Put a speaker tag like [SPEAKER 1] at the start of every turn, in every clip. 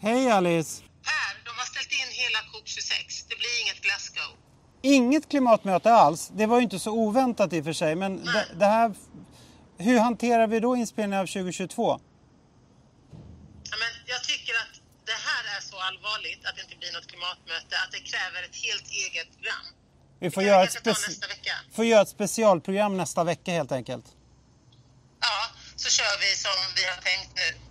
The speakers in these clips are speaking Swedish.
[SPEAKER 1] Hej Alice!
[SPEAKER 2] Per, de har ställt in hela COP26. Det blir inget Glasgow.
[SPEAKER 1] Inget klimatmöte alls. Det var ju inte så oväntat i och för sig. Men det, det här, hur hanterar vi då inspelningen av 2022?
[SPEAKER 2] Ja, men jag tycker att det här är så allvarligt att det inte blir något klimatmöte att det kräver ett helt eget program.
[SPEAKER 1] Vi får, göra ett, får göra ett specialprogram nästa vecka helt enkelt.
[SPEAKER 2] Ja, så kör vi som vi har tänkt nu.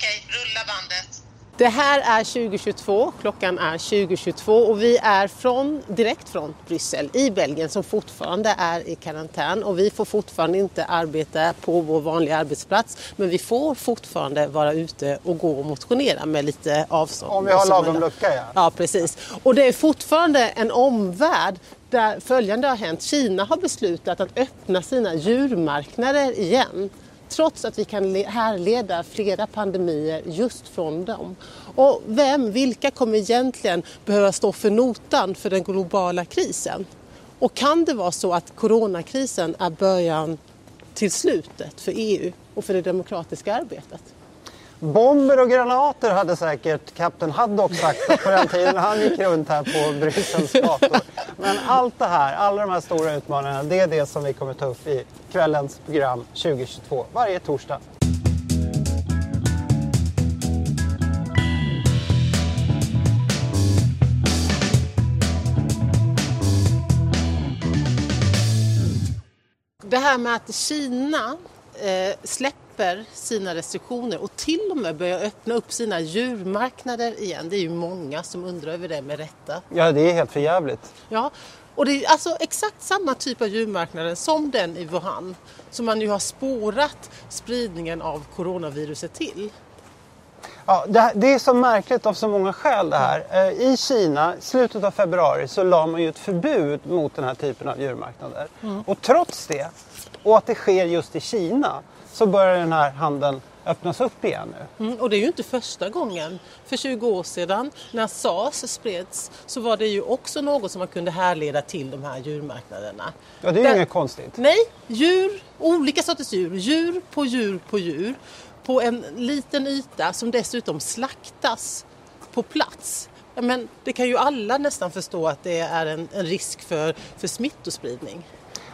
[SPEAKER 2] Okej, rulla bandet.
[SPEAKER 3] Det här är 2022, klockan är 2022 och vi är från, direkt från Bryssel i Belgien som fortfarande är i karantän och vi får fortfarande inte arbeta på vår vanliga arbetsplats men vi får fortfarande vara ute och gå och motionera med lite avstånd.
[SPEAKER 1] Om vi har
[SPEAKER 3] oss
[SPEAKER 1] lagom lucka, ja.
[SPEAKER 3] Ja, precis. Och det är fortfarande en omvärld där följande har hänt. Kina har beslutat att öppna sina djurmarknader igen. Trots att vi kan härleda flera pandemier just från dem. Och vem, vilka kommer egentligen behöva stå för notan för den globala krisen? Och kan det vara så att coronakrisen är början till slutet för EU och för det demokratiska arbetet?
[SPEAKER 1] Bomber och granater hade säkert kapten Haddock sagt på den tiden när han gick runt här på Bryssels gator. Men allt det här, alla de här stora utmaningarna, det är det som vi kommer ta upp i kvällens program 2022, varje torsdag.
[SPEAKER 3] Det här med att Kina eh, släpper sina restriktioner och till och med börjar öppna upp sina djurmarknader igen. Det är ju många som undrar över det med rätta.
[SPEAKER 1] Ja, det är helt förjävligt.
[SPEAKER 3] Ja, och det är alltså exakt samma typ av djurmarknader som den i Wuhan som man ju har spårat spridningen av coronaviruset till.
[SPEAKER 1] Ja, det, här- det är så märkligt av så många skäl det här. Eh, I Kina, slutet av februari, så la man ju ett förbud mot den här typen av djurmarknader. Och trots det, och att det sker just i Kina, så börjar den här handeln öppnas upp igen nu.
[SPEAKER 3] Mm, och det är ju inte första gången. För 20 år sedan när sars spreds så var det ju också något som man kunde härleda till de här djurmarknaderna.
[SPEAKER 1] Ja, det är ju
[SPEAKER 3] Där-
[SPEAKER 1] inget konstigt.
[SPEAKER 3] Nej, djur, olika sorters djur, djur på djur på djur på en liten yta som dessutom slaktas på plats. Men det kan ju alla nästan förstå att det är en, en risk för, för smittospridning.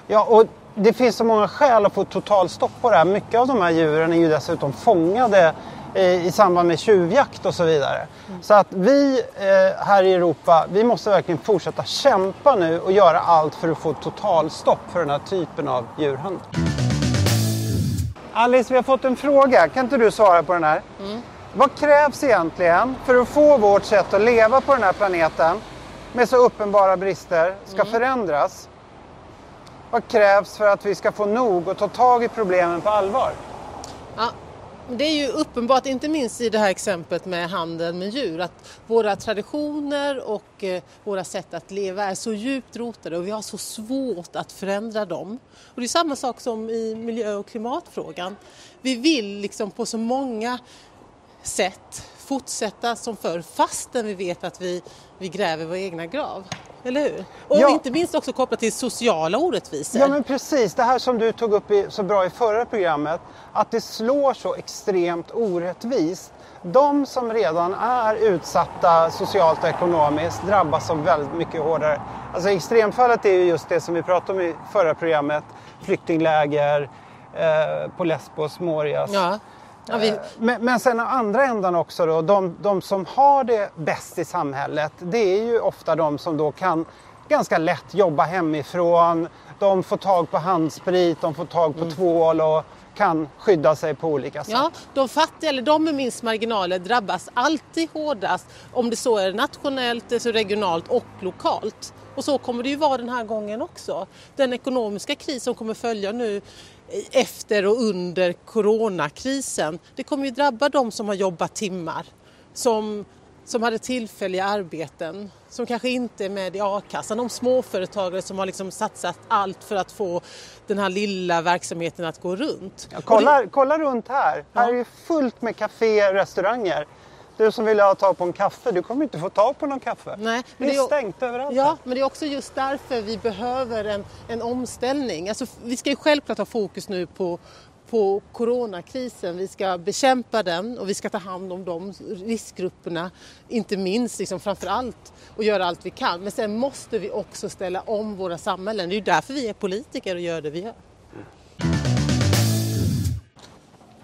[SPEAKER 1] Ja, och det finns så många skäl att få totalstopp på det här. Mycket av de här djuren är ju dessutom fångade eh, i samband med tjuvjakt och så vidare. Så att vi eh, här i Europa, vi måste verkligen fortsätta kämpa nu och göra allt för att få totalstopp för den här typen av djurhandel. Alice, vi har fått en fråga. Kan inte du svara på den här? Vad krävs egentligen för att få vårt sätt att leva på den här planeten med så uppenbara brister ska förändras? Vad krävs för att vi ska få nog och ta tag i problemen på allvar?
[SPEAKER 3] Ja, det är ju uppenbart, inte minst i det här exemplet med handeln med djur, att våra traditioner och eh, våra sätt att leva är så djupt rotade och vi har så svårt att förändra dem. Och det är samma sak som i miljö och klimatfrågan. Vi vill liksom på så många sätt fortsätta som förr fastän vi vet att vi, vi gräver vår egna grav. Eller hur? Och
[SPEAKER 1] Ja.
[SPEAKER 3] inte minst också kopplat till sociala orättvisor.
[SPEAKER 1] Ja men precis, det här som du tog upp i, så bra i förra programmet, att det slår så extremt orättvist. De som redan är utsatta socialt och ekonomiskt drabbas av väldigt mycket hårdare. Alltså extremfallet är ju just det som vi pratade om i förra programmet, flyktingläger eh, på Lesbos, Morias.
[SPEAKER 3] Ja. Ja, vi,
[SPEAKER 1] Men, men sen andra ändan också då, de, de som har det bäst i samhället, det är ju ofta de som då kan ganska lätt jobba hemifrån. De får tag på handsprit, de får tag på tvål och kan skydda sig på olika sätt.
[SPEAKER 3] Ja, de fattiga eller de med minst marginaler drabbas alltid hårdast om det så är nationellt, alltså regionalt och lokalt. Och så kommer det ju vara den här gången också. Den ekonomiska kris som kommer följa nu efter och under coronakrisen, det kommer ju drabba de som har jobbat timmar, som, som hade tillfälliga arbeten, som kanske inte är med i a-kassan, de småföretagare som har liksom satsat allt för att få den här lilla verksamheten att gå runt.
[SPEAKER 1] Ja,
[SPEAKER 3] Och det-
[SPEAKER 1] kolla, kolla runt här. Här är det fullt med kafé och restauranger. Du som vill ha tag på en kaffe, du kommer inte få tag på någon kaffe.
[SPEAKER 3] Nej,
[SPEAKER 1] det
[SPEAKER 3] men
[SPEAKER 1] är
[SPEAKER 3] det är-
[SPEAKER 1] stängt överallt.
[SPEAKER 3] Ja, men det är också just därför vi behöver en, en omställning. Alltså, vi ska ju självklart ha fokus nu på, på coronakrisen. Vi ska bekämpa den och vi ska ta hand om de riskgrupperna, inte minst liksom framför allt och göra allt vi kan. Men sen måste vi också ställa om våra samhällen. Det är ju därför vi är politiker och gör det vi gör.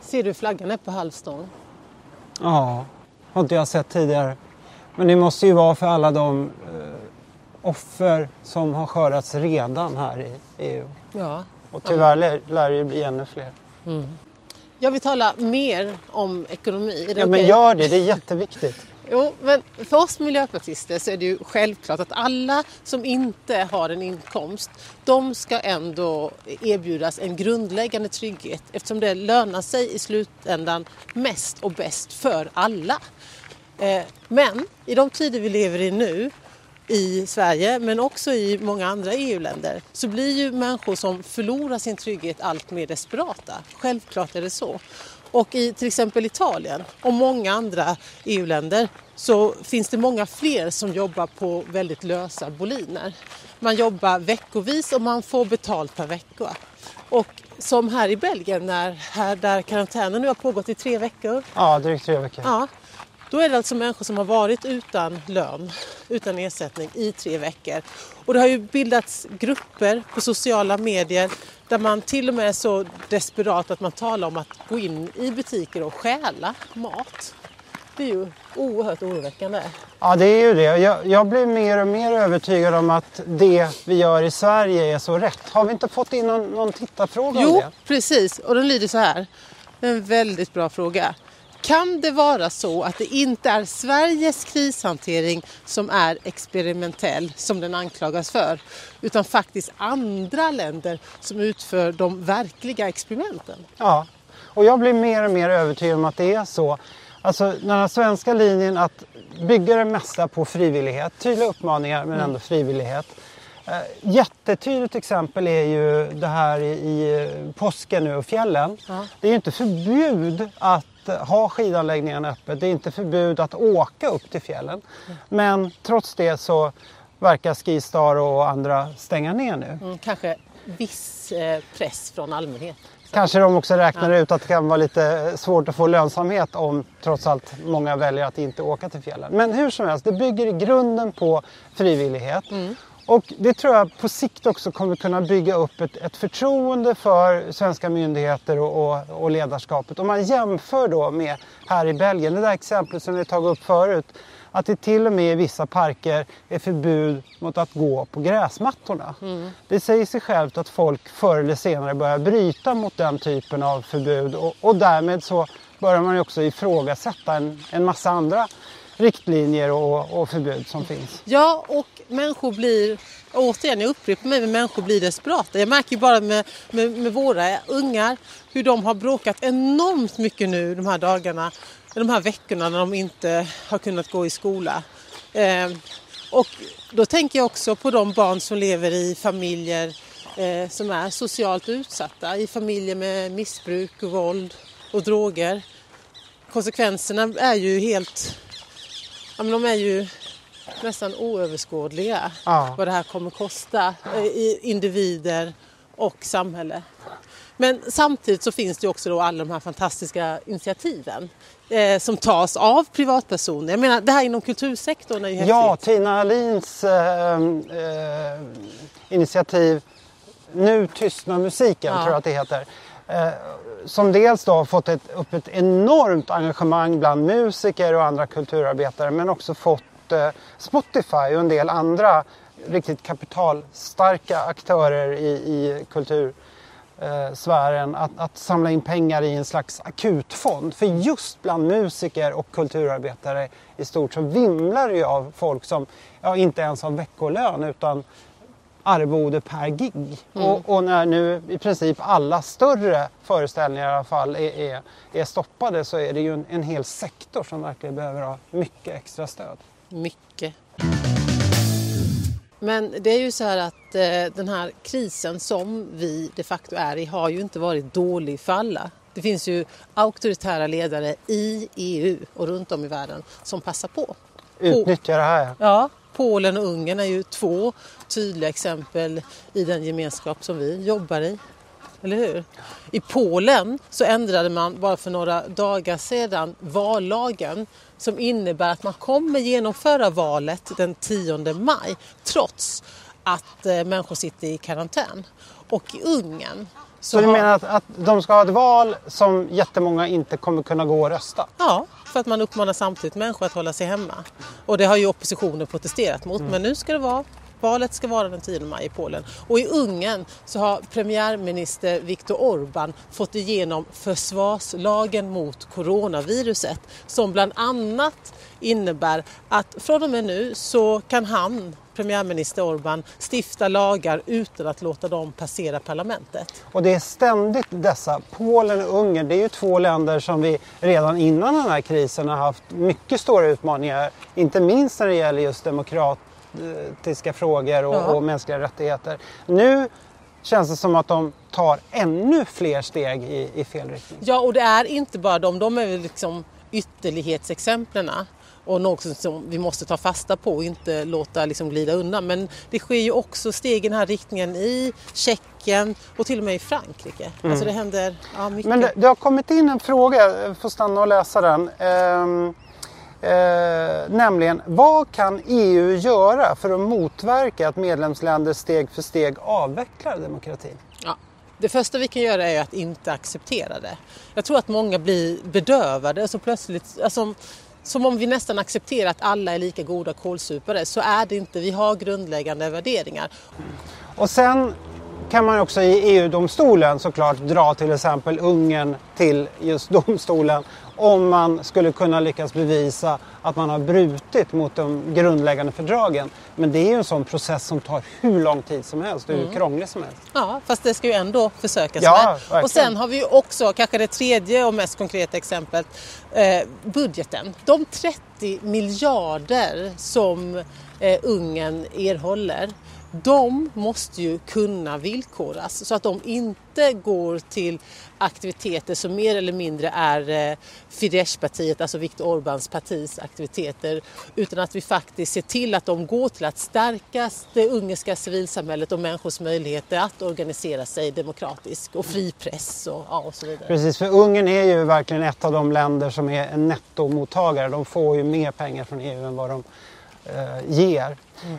[SPEAKER 3] Ser du flaggan är på halvstång?
[SPEAKER 1] Ja, har inte jag sett tidigare. Men det måste ju vara för alla de eh, offer som har skördats redan här i EU.
[SPEAKER 3] Ja.
[SPEAKER 1] Och tyvärr lär, lär det bli ännu fler.
[SPEAKER 3] Jag vill tala mer om ekonomi. Är det
[SPEAKER 1] Ja, men
[SPEAKER 3] okej?
[SPEAKER 1] gör det, det är jätteviktigt.
[SPEAKER 3] Jo, men för oss miljöpartister så är det ju självklart att alla som inte har en inkomst, de ska ändå erbjudas en grundläggande trygghet eftersom det lönar sig i slutändan mest och bäst för alla. Eh, men i de tider vi lever i nu i Sverige men också i många andra EU-länder så blir ju människor som förlorar sin trygghet allt mer desperata. Självklart är det så. Och i till exempel Italien och många andra EU-länder så finns det många fler som jobbar på väldigt lösa boliner. Man jobbar veckovis och man får betalt per vecka. Och som här i Belgien när, här där karantänen nu har pågått i tre veckor
[SPEAKER 1] Ja, drygt tre veckor.
[SPEAKER 3] Ja, då är det alltså människor som har varit utan lön, utan ersättning i tre veckor. Och det har ju bildats grupper på sociala medier där man till och med är så desperat att man talar om att gå in i butiker och stjäla mat. Det är ju oerhört oroväckande.
[SPEAKER 1] Ja, det är ju det. Jag, jag blir mer och mer övertygad om att det vi gör i Sverige är så rätt. Har vi inte fått in någon, någon tittarfråga om
[SPEAKER 3] Jo,
[SPEAKER 1] det?
[SPEAKER 3] precis. Och den lyder så här. En väldigt bra fråga. Kan det vara så att det inte är Sveriges krishantering som är experimentell, som den anklagas för, utan faktiskt andra länder som utför de verkliga experimenten?
[SPEAKER 1] Ja, och jag blir mer och mer övertygad om att det är så. Alltså den här svenska linjen att bygga det mesta på frivillighet, tydliga uppmaningar men ändå frivillighet. Eh, jättetydligt exempel är ju det här i, i påsken nu och fjällen.
[SPEAKER 3] Ja.
[SPEAKER 1] Det är ju inte förbud att eh, ha skidanläggningarna öppet. Det är inte förbud att åka upp till fjällen. Men trots det så verkar Skistar och andra stänga ner nu.
[SPEAKER 3] Mm, kanske viss eh, press från allmänhet.
[SPEAKER 1] Kanske de också räknar ut att det kan vara lite svårt att få lönsamhet om trots allt många väljer att inte åka till fjällen. Men hur som helst, det bygger i grunden på frivillighet. Och det tror jag på sikt också kommer kunna bygga upp ett, ett förtroende för svenska myndigheter och, och, och ledarskapet. Om man jämför då med här i Belgien, det där exemplet som vi tagit upp förut, att det till och med i vissa parker är förbud mot att gå på gräsmattorna. Det säger sig självt att folk förr eller senare börjar bryta mot den typen av förbud och, och därmed så börjar man ju också ifrågasätta en, en massa andra riktlinjer och, och förbud som finns.
[SPEAKER 3] Ja, och människor blir, återigen jag upprepar mig, men människor blir desperata. Jag märker ju bara med, med, med våra ungar hur de har bråkat enormt mycket nu de här dagarna, de här veckorna när de inte har kunnat gå i skola. Eh, och då tänker jag också på de barn som lever i familjer eh, som är socialt utsatta, i familjer med missbruk, våld och droger. Konsekvenserna är ju helt Ja, men de är ju nästan oöverskådliga
[SPEAKER 1] Ja.
[SPEAKER 3] vad det här kommer kosta eh, i individer och samhälle. Men samtidigt så finns det också då alla de här fantastiska initiativen eh, som tas av privatpersoner. Jag menar det här inom kultursektorn är ju
[SPEAKER 1] Ja,
[SPEAKER 3] häftigt.
[SPEAKER 1] Tina Alins eh, eh, initiativ Nu tystnar musiken,
[SPEAKER 3] Ja.
[SPEAKER 1] tror jag att det heter. Som dels då har fått ett, upp ett enormt engagemang bland musiker och andra kulturarbetare men också fått eh, Spotify och en del andra riktigt kapitalstarka aktörer i, i kultursfären eh, att, att samla in pengar i en slags akutfond. För just bland musiker och kulturarbetare i stort så vimlar det ju av folk som ja, inte ens har veckolön utan arvode per gig. Och, och när nu i princip alla större föreställningar i alla fall är, är, är stoppade så är det ju en, en hel sektor som verkligen behöver ha mycket extra stöd.
[SPEAKER 3] Mycket. Men det är ju så här att eh, den här krisen som vi de facto är i har ju inte varit dålig för alla. Det finns ju auktoritära ledare i EU och runt om i världen som passar på.
[SPEAKER 1] Utnyttja det här.
[SPEAKER 3] Ja, Polen och Ungern är ju två tydliga exempel i den gemenskap som vi jobbar i. Eller hur? I Polen så ändrade man bara för några dagar sedan vallagen som innebär att man kommer genomföra valet den 10 maj trots att eh, människor sitter i karantän. Och i Ungern
[SPEAKER 1] Så du menar att, att de ska ha ett val som jättemånga inte kommer kunna gå och rösta?
[SPEAKER 3] Ja, för att man uppmanar samtidigt människor att hålla sig hemma. Och det har ju oppositionen protesterat mot. Men nu ska det vara Valet ska vara den 10 maj i Polen. Och i Ungern så har premiärminister Viktor Orbán fått igenom försvarslagen mot coronaviruset som bland annat innebär att från och med nu så kan han, premiärminister Orbán, stifta lagar utan att låta dem passera parlamentet.
[SPEAKER 1] Och det är ständigt dessa, Polen och Ungern, det är ju två länder som vi redan innan den här krisen har haft mycket stora utmaningar. Inte minst när det gäller just demokratiska frågor och,
[SPEAKER 3] Ja.
[SPEAKER 1] och mänskliga rättigheter. Nu känns det som att de tar ännu fler steg i, i fel riktning.
[SPEAKER 3] Ja, och det är inte bara de, de är väl liksom ytterlighetsexemplen och något som vi måste ta fasta på och inte låta liksom glida undan. Men det sker ju också steg i den här riktningen i Tjeckien och till och med i Frankrike. Alltså det händer ja, mycket.
[SPEAKER 1] Men det, det har kommit in en fråga, jag får stanna och läsa den. Ehm, eh, nämligen, vad kan EU göra för att motverka att medlemsländer steg för steg avvecklar demokratin?
[SPEAKER 3] Ja. Det första vi kan göra är att inte acceptera det. Jag tror att många blir bedövade. Alltså plötsligt, alltså, som om vi nästan accepterar att alla är lika goda kålsupare. Så är det inte. Vi har grundläggande värderingar.
[SPEAKER 1] Och sen kan man också i EU-domstolen såklart dra till exempel Ungern till just domstolen om man skulle kunna lyckas bevisa att man har brutit mot de grundläggande fördragen. Men det är ju en sån process som tar hur lång tid som helst och hur krånglig som helst.
[SPEAKER 3] Ja, fast det ska ju ändå försökas
[SPEAKER 1] Ja,
[SPEAKER 3] med.
[SPEAKER 1] verkligen.
[SPEAKER 3] Och sen har vi ju också, kanske det tredje och mest konkreta exemplet, eh, budgeten. De 30 miljarder som eh, Ungern erhåller, de måste ju kunna villkoras så att de inte går till aktiviteter som mer eller mindre är eh, Fidesz-partiet, alltså Viktor Orbáns partis aktiviteter, utan att vi faktiskt ser till att de går till att stärka det ungerska civilsamhället och människors möjligheter att organisera sig demokratiskt och fri press och, ja, och så vidare.
[SPEAKER 1] Precis, för Ungern är ju verkligen ett av de länder som är en nettomottagare. De får ju mer pengar från EU än vad de eh, ger.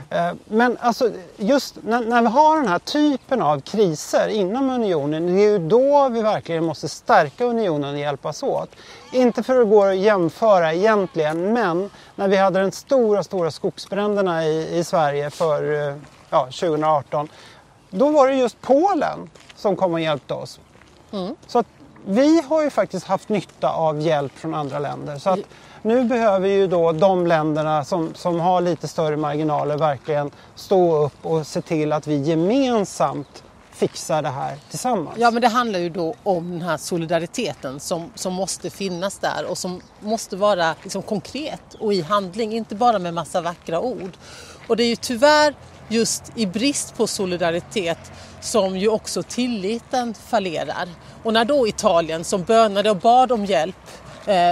[SPEAKER 1] Eh, men alltså just när, när vi har den här typen av kriser inom unionen, det är ju då vi verkligen måste stärka unionen och hjälpas åt. Inte för att gå att jämföra egentligen, men när vi hade den stora, stora skogsbränderna i, i Sverige för eh, ja, 2018, då var det just Polen som kom och hjälpte oss. Så att vi har ju faktiskt haft nytta av hjälp från andra länder. Så att nu behöver ju då de länderna som, som har lite större marginaler verkligen stå upp och se till att vi gemensamt fixar det här tillsammans.
[SPEAKER 3] Ja men det handlar ju då om den här solidariteten som, som måste finnas där och som måste vara liksom konkret och i handling, inte bara med massa vackra ord. Och det är ju tyvärr just i brist på solidaritet som ju också tilliten fallerar. Och när då Italien som bönade och bad om hjälp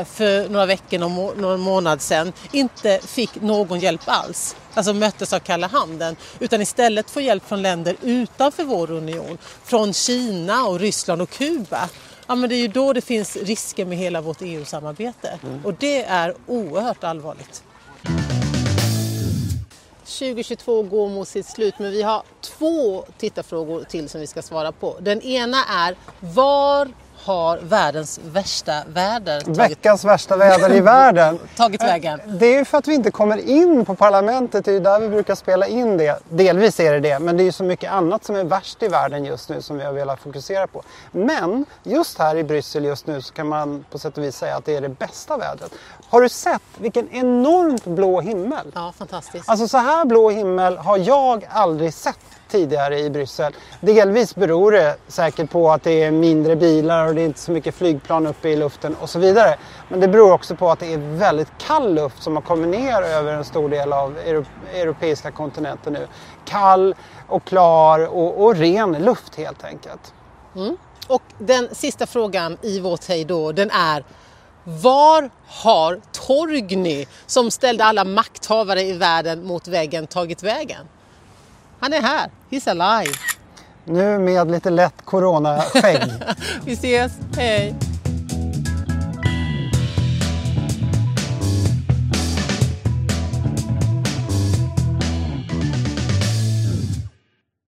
[SPEAKER 3] för några veckor, någon, må- någon månad sedan, inte fick någon hjälp alls. Alltså möttes av kalla handen. Utan istället får hjälp från länder utanför vår union. Från Kina och Ryssland och Kuba. Ja, men det är ju då det finns risker med hela vårt EU-samarbete. Och det är oerhört allvarligt. 2022 går mot sitt slut men vi har två tittarfrågor till som vi ska svara på. Den ena är var har världens värsta väder tagit,
[SPEAKER 1] Veckans värsta väder i världen.
[SPEAKER 3] tagit vägen?
[SPEAKER 1] Det är ju för att vi inte kommer in på parlamentet, det är ju där vi brukar spela in det. Delvis är det det, men det är ju så mycket annat som är värst i världen just nu som vi har velat fokusera på. Men just här i Bryssel just nu så kan man på sätt och vis säga att det är det bästa vädret. Har du sett vilken enormt blå himmel?
[SPEAKER 3] Ja, fantastiskt.
[SPEAKER 1] Alltså så här blå himmel har jag aldrig sett tidigare i Bryssel. Delvis beror det säkert på att det är mindre bilar och det är inte så mycket flygplan uppe i luften och så vidare. Men det beror också på att det är väldigt kall luft som har kommit ner över en stor del av euro- europeiska kontinenten nu. Kall och klar och, och ren luft helt enkelt. Mm.
[SPEAKER 3] Och den sista frågan i vårt hej då, den är var har Torgny, som ställde alla makthavare i världen mot väggen, tagit vägen? Han är här. He's alive.
[SPEAKER 1] Nu med lite lätt coronaskägg.
[SPEAKER 3] Vi ses, hej!